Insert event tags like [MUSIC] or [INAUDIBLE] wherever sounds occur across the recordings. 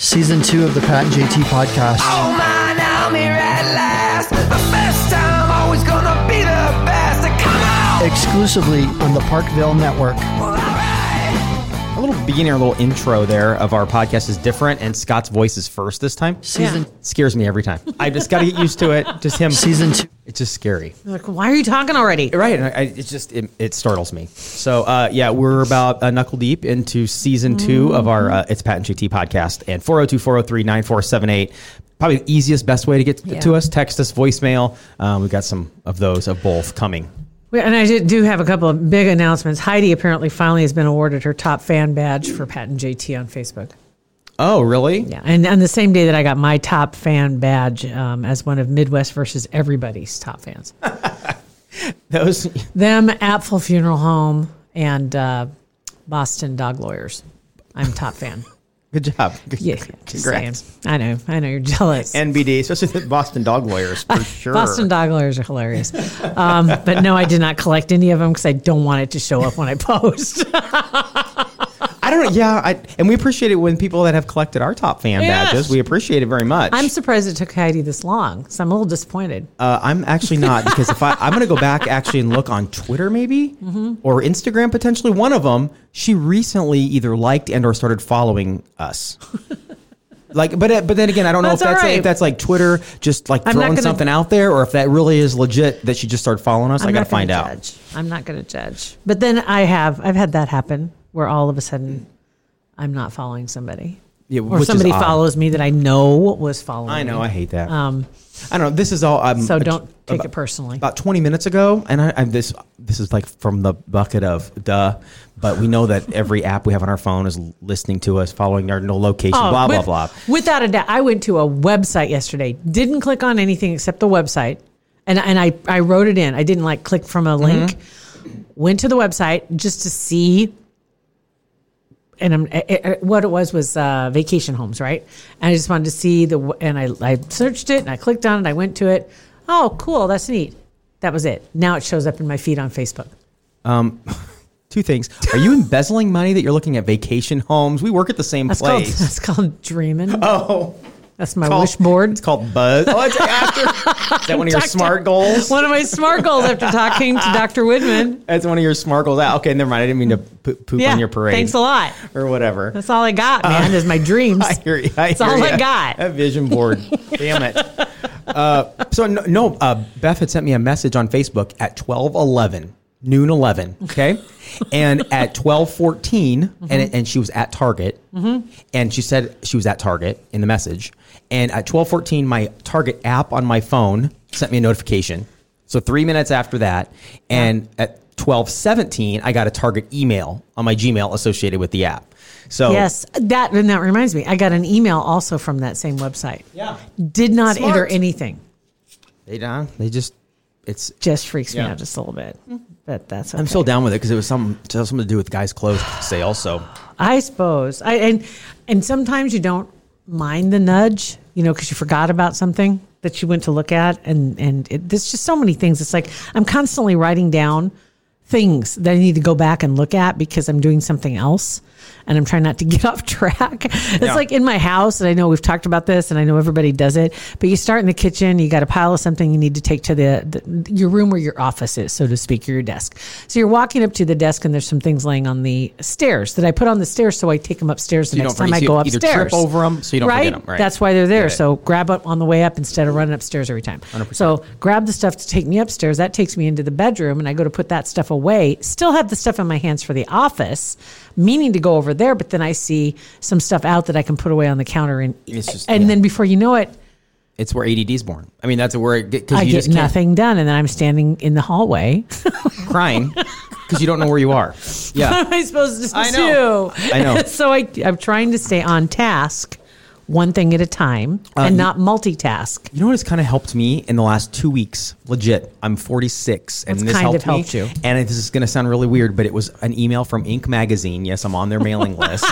Season two of the Pat and JT podcast. Oh man, I'm here at last. The best time, always gonna be the best. Exclusively on the Parkville Network. A little beginning, a little intro there of our podcast is different, and Scott's voice is first this time. Season Scares me every time. I just got to get used to it. Just him. season two. It's just scary. Like, why are you talking already? Right. And I, I, it's just, it, it startles me. So, uh, yeah, we're about uh, knuckle deep into season two of our uh, It's Pat and JT podcast. And 402 403 9478. Probably the easiest, best way to get Yeah. to us. Text us, voicemail. Um, we've got some of those of both coming. And I did- do have a couple of big announcements. Heidi apparently finally has been awarded her top fan badge for Pat and JT on Facebook. Oh, really? Yeah, and on the same day that I got my top fan badge um, as one of Midwest versus everybody's top fans. [LAUGHS] Those. Them, Apfel Funeral Home, and uh, Boston Dog Lawyers. I'm top fan. [LAUGHS] Good job. Good- Yeah, Congrats. saying. I know, I know you're jealous. NBD, especially the Boston Dog Lawyers, for [LAUGHS] sure. Boston dog lawyers are hilarious. Um, but no, I did not collect any of them because I don't want it to show up when I post. [LAUGHS] I don't know. Yeah, I, and we appreciate it when people that have collected our top fan Yes. badges. We appreciate it very much. I'm surprised it took Heidi this long, so I'm a little disappointed. Uh, I'm actually not because if I I'm going to go back actually and look on Twitter maybe Mm-hmm. or Instagram potentially one of them. She recently either liked and or started following us. [LAUGHS] Like, but but then again, I don't know That's if that's right. if that's like Twitter just like I'm throwing gonna- something out there, or if that really is legit that she just started following us. I I'm got to not gonna find out. I'm not going to judge. But then I have I've had that happen where all of a sudden I'm not following somebody, Yeah, or somebody follows me that I know was following. I know. me. I hate that. Um, I don't know. This is all. Um, so don't take about- it personally. about 20 minutes ago and I, I this this is like from the bucket of duh but we know that every app we have on our phone is listening to us following our no location Oh, blah with- blah blah Without a doubt, I went to a website yesterday. Didn't click on anything except the website, and and I I wrote it in. I didn't like click from a link. Mm-hmm. Went to the website just to see. And I'm, eh, eh, what it was was uh, vacation homes, right? And I just wanted to see the, and I, I searched it and I clicked on it. I went to it. Oh, cool, that's neat. That was it. Now it shows up in my feed on Facebook. Um, [LAUGHS] two things are you embezzling money that you're looking at vacation homes we work at the same That's called place [LAUGHS] that's called dreaming. [LAUGHS] oh that's my called- wish board. it's called buzz oh it's after is that one of your Doctor- smart goals One of my smart goals after talking to Dr. Woodman. that's one of your smart goals ah, okay never mind i didn't mean to poop, Yeah, on your parade thanks a lot. or whatever That's all I got, man. is my dreams. [LAUGHS] I hear you. I That's hear all I got. A vision board. Damn it. Uh, so no, no uh, Beth had sent me a message on Facebook at twelve eleven, noon eleven. Okay, and at twelve mm-hmm. and and she was at Target, mm-hmm. and she said she was at Target in the message, and at twelve fourteen, my Target app on my phone sent me a notification. So three minutes after that, and at twelve seventeen, I got a Target email on my Gmail associated with the app. So Yes, that and that reminds me. I got an email also from that same website. Yeah. Did not Smart. enter anything. They uh, they just it's. Just freaks me out just a little bit. Mm-hmm. But that's okay. I'm still down with it because it was some something to do with guys' clothes sale. So I suppose. I and and sometimes you don't mind the nudge, you know, because you forgot about something that you went to look at, and and it, there's just so many things. It's like I'm constantly writing down things that I need to go back and look at because I'm doing something else. And I'm trying not to [LAUGHS] get off track. It's Yeah. like in my house, and I know we've talked about this, and I know everybody does it. But you start in the kitchen, you got a pile of something you need to take to the, the your room where your office is, so to speak, or your desk. So you're walking up to the desk, and there's some things laying on the stairs that I put on the stairs, so I take them upstairs the you next time I go so upstairs. trip over 'em so you don't right? forget 'em, right. That's why they're there. So grab up on the way up instead of running upstairs every time. So grab the stuff to take me upstairs. That takes me into the bedroom, and I go to put that stuff away. Still have the stuff in my hands for the office, meaning to go over there, but then I see some stuff out that I can put away on the counter, and just- and yeah. then before you know it, it's where ADD is born. I mean, that's where it I you get nothing done, and then I'm standing in the hallway. [LAUGHS] crying because you don't know where you are. [LAUGHS] Yeah, what am I supposed to I know. do? I know. [LAUGHS] so I, I'm trying to stay on task one thing at a time Uh, and not multitask. You know what has kind of helped me in the last two weeks? Legit, I'm 46, and What's this kind helped of helped me. you? And this is going to sound really weird, but it was an email from Inc. magazine. Yes, I'm on their mailing [LAUGHS] list.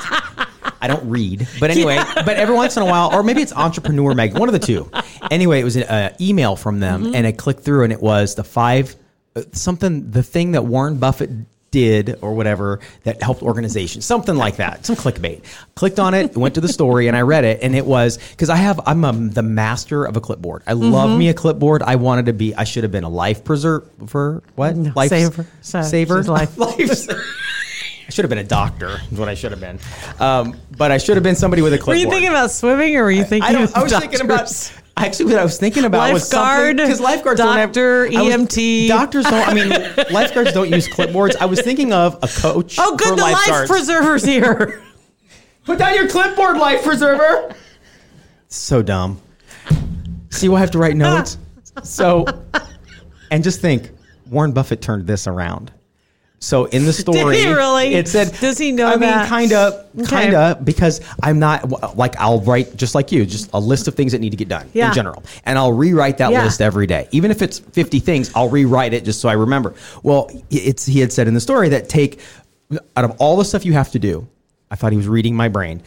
I don't read, but anyway, but every once in a while, or maybe it's Entrepreneur Mag, one of the two. Anyway, it was an email from them, Mm-hmm. and I clicked through, and it was the five uh, something, the thing that Warren Buffett did or whatever that helped organizations, something like that, some clickbait. Clicked on it, went to the story, and I read it, and it was because I have I'm um the master of a clipboard. I love Mm-hmm. me a clipboard. I wanted to be. I should have been a life preserver. For what No, life saver. Sa- saver life. [LAUGHS] life. I should have been a doctor. Is what I should have been. Um, but I should have been somebody with a clipboard. Were you thinking about swimming or were you thinking I, don't, I was thinking about. Actually, what I was thinking about Lifeguard, was because lifeguards doctor, don't have I was- EMT. doctors don't. I mean, lifeguards don't use clipboards. I was thinking of a coach. Oh, good. for The life preserver's here. Put down your clipboard, life preserver. So dumb. See, we'll have to write notes. [LAUGHS] So, and just think, Warren Buffett turned this around. So in the [LAUGHS] story, really? it said, Does he know I mean, kind of, kind of, because I'm not like I'll write just like you, just a list of things that need to get done Yeah. in general, and I'll rewrite that Yeah. list every day, even if it's 50 things. I'll rewrite it just so I remember. Well, it's he had said in the story that take out of all the stuff you have to do. I thought he was reading my brain.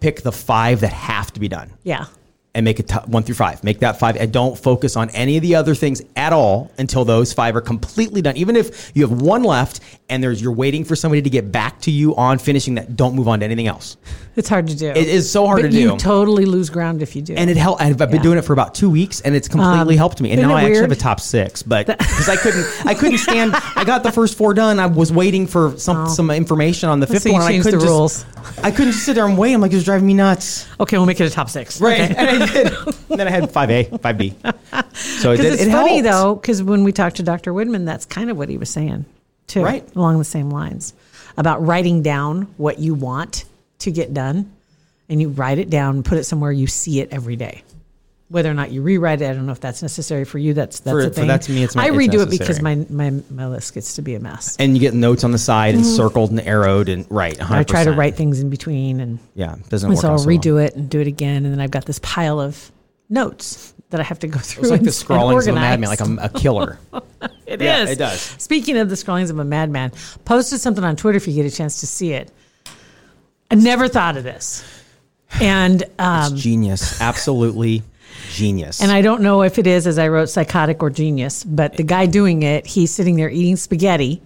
Pick the five that have to be done yeah. And make it one through five. Make that five and don't focus on any of the other things at all until those five are completely done. Even if you have one left and there's you're waiting for somebody to get back to you on finishing that, don't move on to anything else. It's hard to do. It is so hard but to you do. You totally lose ground if you do. And it helped. I've been Yeah. doing it for about two weeks, and it's completely Um, helped me. And now I actually have a top six, but because I couldn't, I couldn't stand. I got the first four done. I was waiting for some some information on the fifth Oh. So one. and I couldn't the just, rules. I couldn't just sit there and wait. I'm like, it's driving me nuts. okay, we'll make it a top six. Right. Okay. [LAUGHS] [LAUGHS] And then I had 5A, 5B. [LAUGHS] So it, did, it's it funny helped. though, because when we talked to Dr. Woodman, that's kind of what he was saying too, Right. Along the same lines about writing down what you want to get done, and you write it down, and put it somewhere you see it every day. Whether or not you rewrite it, I don't know if that's necessary for you. That's that's For- a for- thing. that's me, it's my- I it's redo it because my, my my list gets to be a mess. And you get notes on the side and circled and arrowed and right. 100%. I try to write things in between, and, Yeah, doesn't and work. so I'll out so well. redo it and do it again, and then I've got this pile of notes that I have to go through. It's like the scrawlings of a madman, like I'm a killer. [LAUGHS] It [LAUGHS] Yeah, is. it does. Speaking of the scrawlings of a madman, posted something on Twitter if you get a chance to see it. I never thought of this. And um, genius. Absolutely genius. and I don't know if it is, as I wrote, psychotic or genius, but the guy doing it, he's sitting there eating spaghetti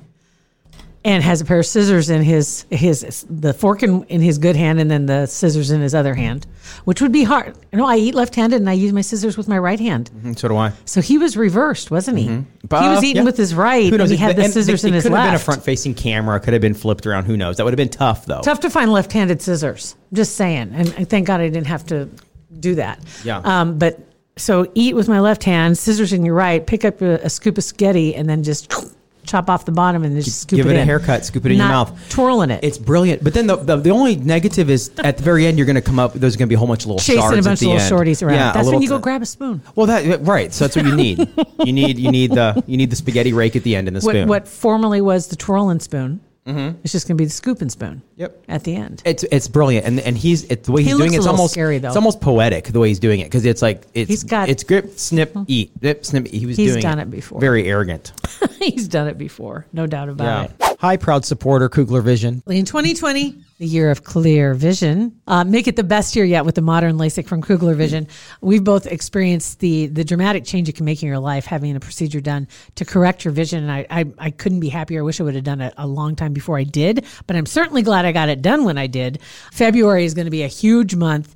and has a pair of scissors in his his the fork in, in his good hand and then the scissors in his other hand, which would be hard. You know, I eat left-handed and I use my scissors with my right hand. And so do I. So he was reversed, wasn't he? He Uh, was eating yeah. with his right, and he had the And scissors it, in it his could left. have been a front-facing camera. Could have been flipped around. Who knows? That would have been tough, though. Tough to find left-handed scissors. Just saying, and thank God I didn't have to do that. Yeah. Um, but so eat with my left hand, scissors in your right. Pick up a, a scoop of spaghetti, and then just chop off the bottom and just scoop it. Give it it a in. haircut. Scoop it in your mouth. twirling it. It's brilliant. But then the, the, the only negative is at the very end, you're going to come up, there's going to be a whole bunch of little chasing shards a bunch of little end. shorties around. Yeah, That's when you go grab a spoon. Well, that right. So that's what you need. you need you need the you need the spaghetti rake at the end and the What, spoon. what formerly was the twirling spoon, Mm-hmm. it's just going to be the scoop and spoon. Yep. At the end. It's it's brilliant, and and he's it, the way He he's doing it, it's almost scary, though. It's almost poetic the way he's doing it because it's like it's He's got- it's grip snip mm-hmm. eat grip snip. He was He's doing done it before. Very arrogant. [LAUGHS] He's done it before, no doubt about it. Hi, proud supporter Kugler Vision. In 2020, the year of clear vision, uh, make it the best year yet with the modern LASIK from Kugler Vision. We've both experienced the the dramatic change it can make in your life having a procedure done to correct your vision. And I, I, I couldn't be happier. I wish I would have done it a long time before I did, but I'm certainly glad I got it done when I did. February is going to be a huge month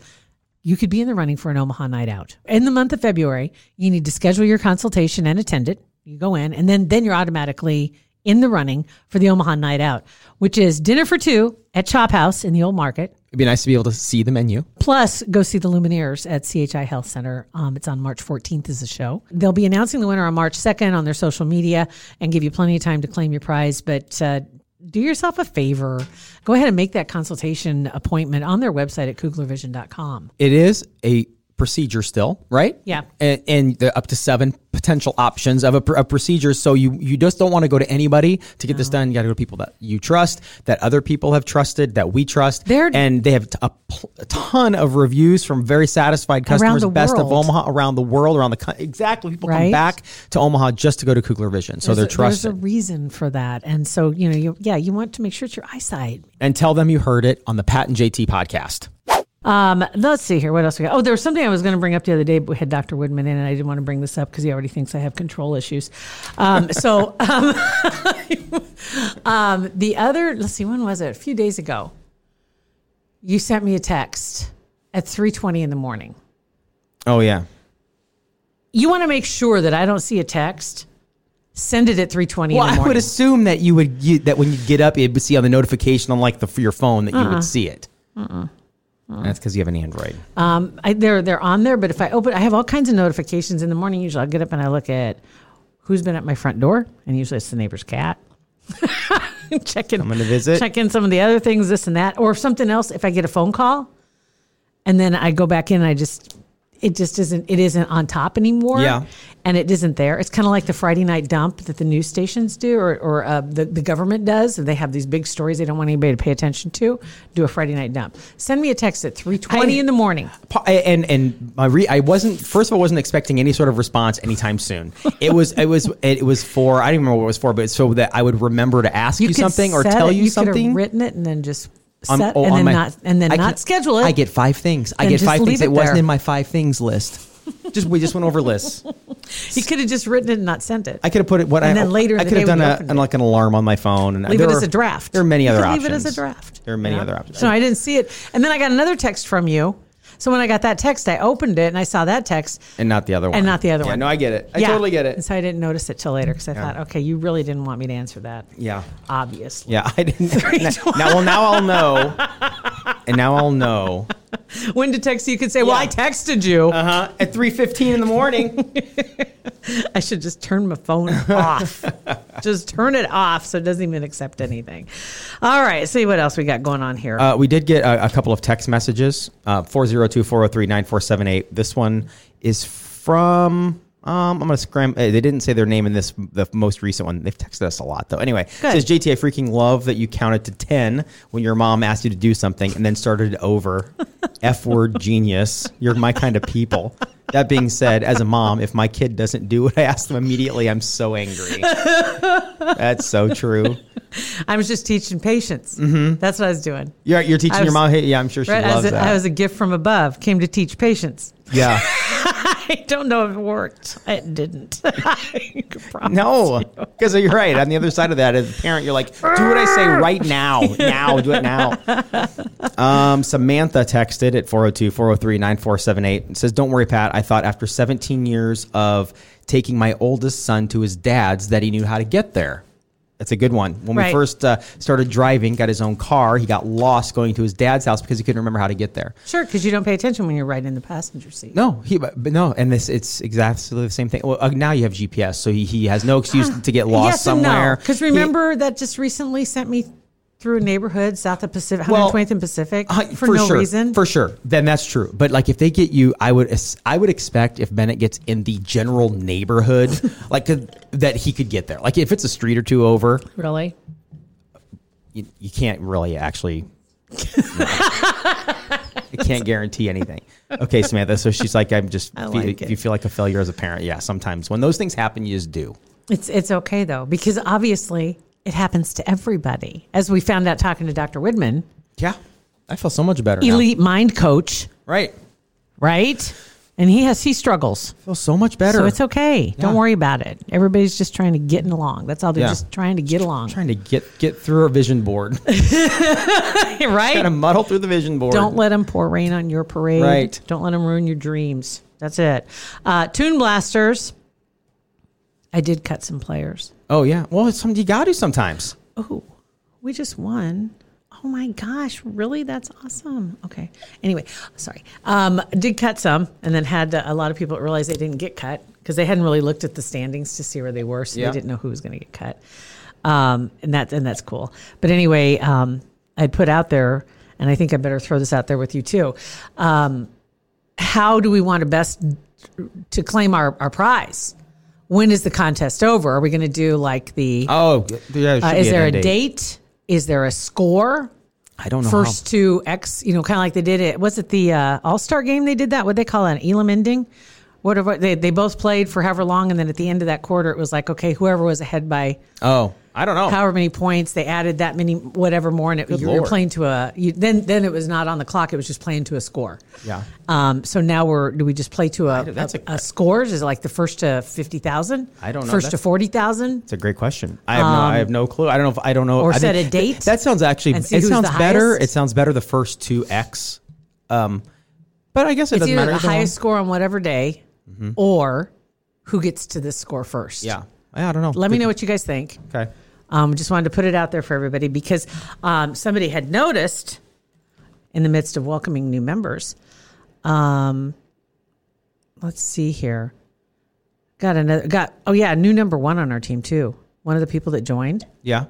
you could be in the running for an Omaha night out. In the month of February, you need to schedule your consultation and attend it. You go in, and then then you're automatically in the running for the Omaha night out, which is dinner for two at Chop House in the Old Market. It'd be nice to be able to see the menu. Plus, go see the Lumineers at CHI Health Center. Um, it's on March 14th is the show. They'll be announcing the winner on March 2nd on their social media and give you plenty of time to claim your prize. But uh, do yourself a favor. Go ahead and make that consultation appointment on their website at kuglervision.com. It is a procedure still, right? Yeah. And, and the up to seven potential options of a, a procedure. So you you just don't want to go to anybody to get this done. You got to go to people that you trust, that other people have trusted, that we trust. They're- and they have a, pl- a ton of reviews from very satisfied customers. best of. Omaha around the world, around the country. exactly. People come back to Omaha just to go to Kugler Vision, so they're There's a- There's a reason for that, and so you know, you, yeah, you want to make sure it's your eyesight. and tell them you heard it on the Pat and JT podcast. Um, let's see here. What else we got? Oh, there was something I was going to bring up the other day, but we had Dr. Woodman in, and I didn't want to bring this up because he already thinks I have control issues. Um, so, [LAUGHS] um, [LAUGHS] um, the other, let's see, when was it? A few days ago. You sent me a text at three twenty in the morning. Oh yeah. You want to make sure that I don't see a text. Send it at three twenty Well, in the I would assume that you would you, that when you get up, would see on the notification on like the for your phone that you Uh-uh. would see it. That's because you have an Android. Um, I, they're they're on there, but if I open, I have all kinds of notifications in the morning. Usually, I'll get up and I look at who's been at my front door, and usually it's the neighbor's cat. [LAUGHS] check in, I'm gonna visit. Check in some of the other things, this and that, or if something else. If I get a phone call, and then I go back in, and I just it just isn't it isn't on top anymore. Yeah. and it isn't there. It's kind of like the Friday night dump that the news stations do, or or uh, the the government does. They have these big stories they don't want anybody to pay attention to. Do a Friday night dump. Send me a text at three twenty I- in the morning. And and my re- I wasn't first of all wasn't expecting any sort of response anytime soon. [LAUGHS] It was it was it was for I don't remember what it was for, but so that I would remember to ask you, could something or tell it. you, you Could something. have written it and then just set oh, and then my- not and then I not schedule it. I get five things. I get five things. it It wasn't in my five things list. [LAUGHS] just we just went over lists. You could have just written it and not sent it. I could have put it. What And I then later I could have done a, an, like an alarm on my phone and leave it are- as a draft. There are many other options. Leave it as a draft. There are many Yeah. other options. So I didn't see it, and then I got another text from you. So when I got that text, I opened it and I saw that text. and not the other one. And not the other one. yeah, one. No, I get it. I Yeah. totally get it. And so I didn't notice it till later because I thought, okay, you really didn't want me to answer that. Yeah. Obviously. Yeah, I didn't. [LAUGHS] now, well, now I'll know. [LAUGHS] And now I'll know. When to text you, you could say, well, I texted you. Uh huh. At three fifteen in the morning. [LAUGHS] [LAUGHS] I should just turn my phone off. [LAUGHS] just turn it off so it doesn't even accept anything. All right, see what else we got going on here. Uh, we did get a, a couple of text messages. Uh, 402 403 9478. This one is from. Um, I'm gonna scram. uh, They didn't say their name in this the most recent one. They've texted us a lot though. Anyway, it says JT, I freaking love that you counted to ten when your mom asked you to do something and then started over. [LAUGHS] F word genius. You're my kind of people. That being said, as a mom, if my kid doesn't do what I ask them immediately, I'm so angry. That's so true. I was just teaching patience. Mm-hmm. That's what I was doing. You're, you're teaching I your mom. Hey, yeah, I'm sure she Right? Loves was, a, that. I was a gift from above, came to teach patience. yeah. [LAUGHS] I don't know if it worked. It didn't. [LAUGHS] I can promise No, because you're right. On the other side of that, as a parent, you're like, do what I say right now. Now, do it now. [LAUGHS] Um, Samantha texted at 402 403 9478 and says, Don't worry, Pat. I thought after 17 years of taking my oldest son to his dad's that he knew how to get there. That's a good one. When we first uh, started driving, got his own car, he got lost going to his dad's house because he couldn't remember how to get there. Sure, because you don't pay attention when you're right in the passenger seat. No, he but but no, and this it's exactly the same thing. Well, uh, now you have GPS, so he, he has no excuse [GASPS] to get lost yes somewhere. no. Because He- remember that just recently sent me through a neighborhood south of Pacific, Well, 120th and Pacific, Uh, for, no sure, reason. For sure, then that's true. But like, if they get you, I would I would expect if Bennett gets in the general neighborhood, [LAUGHS] like that he could get there. Like if it's a street or two over, really? you, you can't really actually. [LAUGHS] I can't guarantee anything. Okay, Samantha. So she's like, I'm just. I like if it. you feel like a failure as a parent, yeah. Sometimes when those things happen, you just do. It's it's okay though because obviously it happens to everybody. As we found out talking to Dr. Widman, Yeah, I feel so much better. now. elite mind coach, right? right? And he has he struggles. feel so much better. So it's okay. Don't worry about it. Everybody's just trying to get along. That's all they're Yeah. just trying to get along. trying to get get through a vision board. [LAUGHS] right? Kind of muddle through the vision board. Don't let them pour rain on your parade. Right. Don't let them ruin your dreams. That's it. Uh, Toon Blasters. I did cut some players. Oh yeah. Well, it's something you gotta do sometimes. Oh, we just won. Oh my gosh, really? That's awesome. Okay. Anyway, sorry. Um, did cut some and then had uh, a lot of people that realized they didn't get cut because they hadn't really looked at the standings to see where they were. So Yeah. they didn't know who was going to get cut. Um, and that, and that's cool. But anyway, um, I'd put out there, and I think I better throw this out there with you too. Um, how do we want to best to claim our, our prize? When is the contest over? Are we going to do like the? Oh, yeah. uh, is there a date. date? Is there a score? I don't know. First two X, you know, kind of like they did it. Was it the uh, All Star game? They did that. What they call it, an Elam ending. Whatever they they both played for however long, and then at the end of that quarter, it was like okay, whoever was ahead by oh, I don't know. however many points they added that many whatever more and it, you're, you're playing to a you, then then it was not on the clock it was just playing to a score Yeah. um so now we're do we just play to a, that's a, a- a scores is it like the first to 50,000 I don't know. first to 40,000 It's a great question. I have no. I have no clue. I don't know if I don't know. Um, or I set think- a date That sounds actually. It sounds better. highest. It sounds better. The first two X. Um, but I guess it it's doesn't matter. the one. highest score on whatever day or who gets to this score first Yeah. Yeah, I don't know. let me know what you guys think Okay. Um, just wanted to put it out there for everybody because um, somebody had noticed in the midst of welcoming new members. Um, let's see here. Got another. Got oh yeah, new number one on our team too. One of the people that joined. Yeah.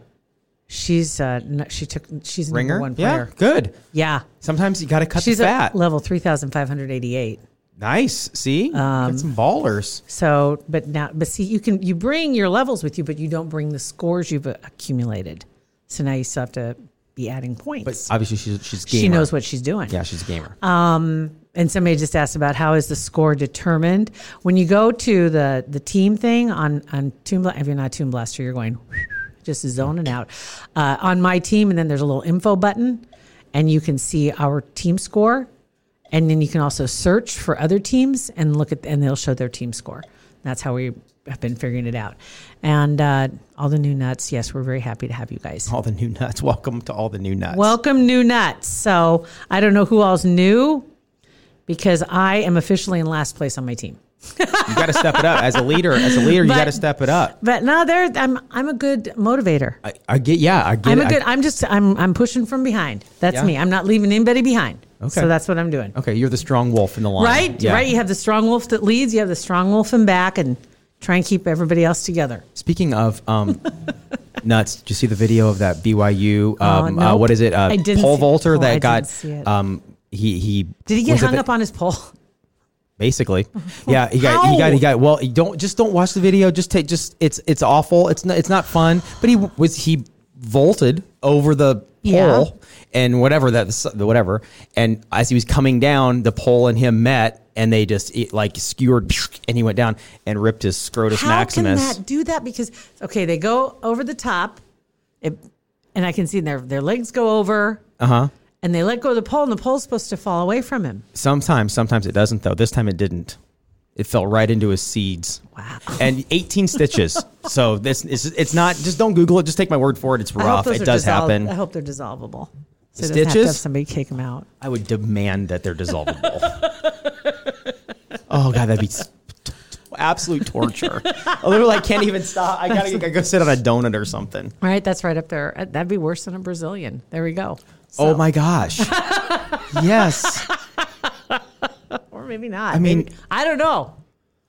She's uh, she took she's a Ringer. number one yeah. player. Good. Yeah, Sometimes you got to cut she's the at fat. level three thousand five hundred eighty eight. Nice. See, Um, got some ballers. So, but now, but see, you can you bring your levels with you, but you don't bring the scores you've accumulated. So now you still have to be adding points. But obviously, she's she's gamer. she knows what she's doing. Yeah, she's a gamer. Um, and somebody just asked about how is the score determined when you go to the the team thing on on Blaster. If you're not Toon Blaster, you're going [LAUGHS] just zoning out uh, on my team, and then there's a little info button, and you can see our team score, and then you can also search for other teams and look at and they'll show their team score. That's how we have been figuring it out, and uh, all the new nuts. Yes, we're very happy to have you guys. all the new nuts. [LAUGHS] Welcome to all the new nuts. Welcome, new nuts. So I don't know who all's new because I am officially in last place on my team. you got to step it up as a leader. As a leader, you [LAUGHS] got to step it up. But no, there I'm I'm a good motivator. I, I get. Yeah, I get. I'm it. a good. I'm just I'm I'm pushing from behind. That's Yeah. me. I'm not leaving anybody behind. Okay. So that's what I'm doing. Okay, you're the strong wolf in the line. Right, Yeah. right. You have the strong wolf that leads. You have the strong wolf in back, and try and keep everybody else together. Speaking of um, [LAUGHS] nuts, did you see the video of that BYU? Um, uh, nope. what is it? Uh, I didn't pole vaulter oh, I that didn't got. Um, he he Did he get hung up on his pole? [LAUGHS] Basically, [LAUGHS] yeah. He got he got he got. Well, don't just don't watch the video. Just take just it's it's awful. It's not it's not fun. But he was he vaulted over the pole Yeah. and whatever that whatever. And as he was coming down, the pole and him met, and they just it, like skewered, and he went down and ripped his scrotus How maximus. can that do that? Because okay, they go over the top, it, and I can see their their legs go over, Uh huh. and they let go of the pole, and the pole's supposed to fall away from him. Sometimes, sometimes it doesn't though. This time it didn't. It fell right into his seeds. Wow. And 18 stitches. [LAUGHS] So this is it's not just don't Google it. Just take my word for it. It's I hope rough. those It are does dissol- happen. I hope they're dissolvable. So it doesn't have to stitches? have somebody take them out. I would demand that they're dissolvable. [LAUGHS] oh god, that'd be s- t- t- absolute torture. I literally I can't even stop. I gotta, go sit on a donut or something. All right, that's right up there. Uh, That'd be worse than a Brazilian. There we go. Oh my gosh. [LAUGHS] yes. Maybe not. I mean- Maybe- I don't know.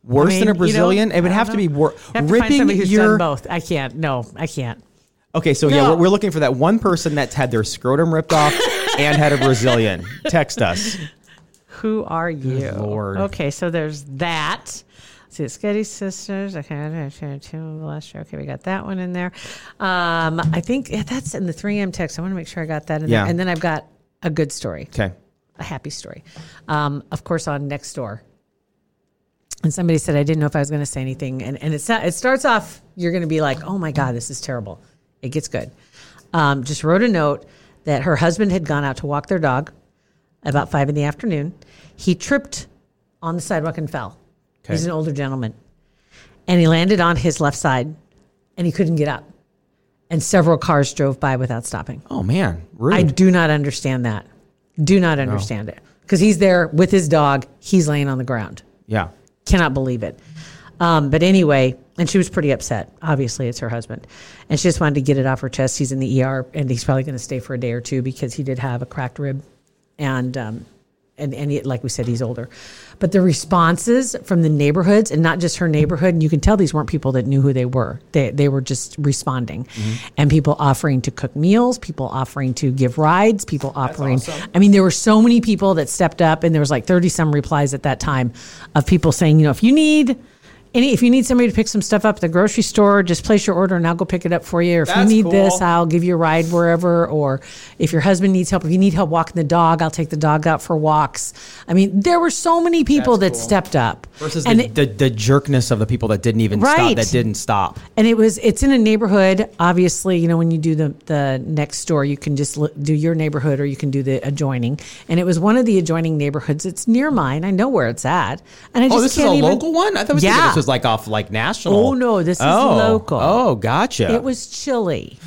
Worse I mean, than a you know, Brazilian? it would have don't to be know. wor- You have to find ripping who's your both. I can't. No, I can't. Okay, so yeah, we're, we're looking for that one person that's had their scrotum ripped off [LAUGHS] and had a Brazilian. Text us. Who are you? Lord. Okay, so there's that. Let's see, it's Getty Sisters. Okay, two last year. Okay, we got that one in there. Um, I think yeah, that's in the 3M text. I want to make sure I got that in Yeah. there. And then I've got a good story, Okay. A happy story. Um, of course, on next door. And somebody said I didn't know if I was going to say anything, and and it's not, it starts off you're going to be like, oh my god, this is terrible. It gets good. Um, just wrote a note that her husband had gone out to walk their dog about five in the afternoon. He tripped on the sidewalk and fell. Okay. He's an older gentleman, and he landed on his left side, and he couldn't get up. And several cars drove by without stopping. Oh man, rude. I do not understand that. Do not understand it because he's there with his dog. He's laying on the ground yeah. cannot believe it. Um, but anyway, and she was pretty upset. Obviously, it's her husband, and she just wanted to get it off her chest. He's in the ER, and he's probably going to stay for a day or two because he did have a cracked rib, and um, and, and he, like we said, he's older. But the responses from the neighborhoods, and not just her neighborhood, and you can tell these weren't people that knew who they were. They, they were just responding. Mm-hmm. And people offering to cook meals, people offering to give rides, people offering. I mean, there were so many people that stepped up, and there was like 30 some replies at that time of people saying, you know, if you need. Any, if you need somebody to pick some stuff up at the grocery store, just place your order and I'll go pick it up for you. Or if That's you need this. I'll give you a ride wherever. Or if your husband needs help, if you need help walking the dog, I'll take the dog out for walks. I mean, there were so many people that cool. stepped up. Versus and the, it, the, the jerkness of the people that didn't even stop, that didn't stop. and it was it's in a neighborhood. Obviously, you know when you do the the next door, you can just do your neighborhood or you can do the adjoining. And it was one of the adjoining neighborhoods. It's near mine. I know where it's at. And I oh, just Oh, this is can't a even, local one? I thought we yeah. Was like off like national. Oh, no, this is Oh. local. Oh, gotcha. It was chilly.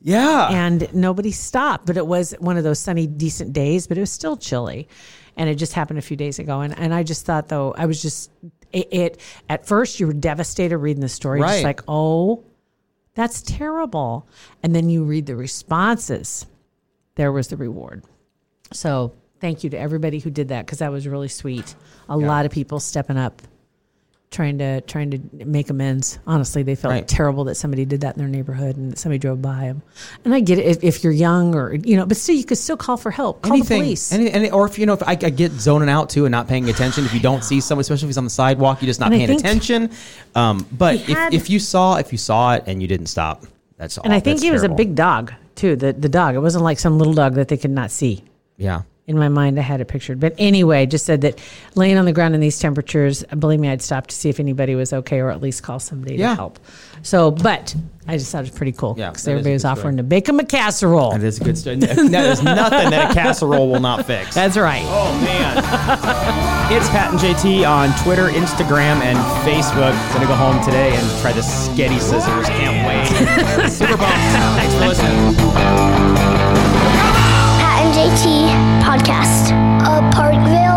yeah. and nobody stopped. But it was one of those sunny, decent days, but it was still chilly. And it just happened a few days ago. And, and I just thought, though, I was just, it, it at first, you were devastated reading the story, Right. just like, oh, that's terrible. And then you read the responses. There was the reward. So thank you to everybody who did that because that was really sweet. A lot of people stepping up. Trying to trying to make amends. Honestly, they felt Right. terrible that somebody did that in their neighborhood and that somebody drove by them. And I get it if, if you're young or you know, but still, you could still call for help. Call the police. Any, any, or if you know, if I, I get zoning out too and not paying attention, if you don't see someone, especially if he's on the sidewalk, you're just not And paying attention. Um, but He if, if you saw, if you saw it and you didn't stop, that's all. and I think he was a big dog too. The the dog. It wasn't like some little dog that they could not see. Yeah. In my mind I had it pictured. But anyway, just said that laying on the ground in these temperatures, believe me, I'd stop to see if anybody was okay or at least call somebody Yeah. to help. So, but I just thought it was pretty cool because that is a everybody was good offering to bake them a casserole. That is a good story. [LAUGHS] That is nothing that a casserole will not fix. That's right. Oh man. it's Pat and JT on Twitter, Instagram, and Facebook. Gonna go home today and try the sketty scissors. Can't wait. [LAUGHS] Super pumped. Thanks for listening. Pat and JT Podcast, a Parkville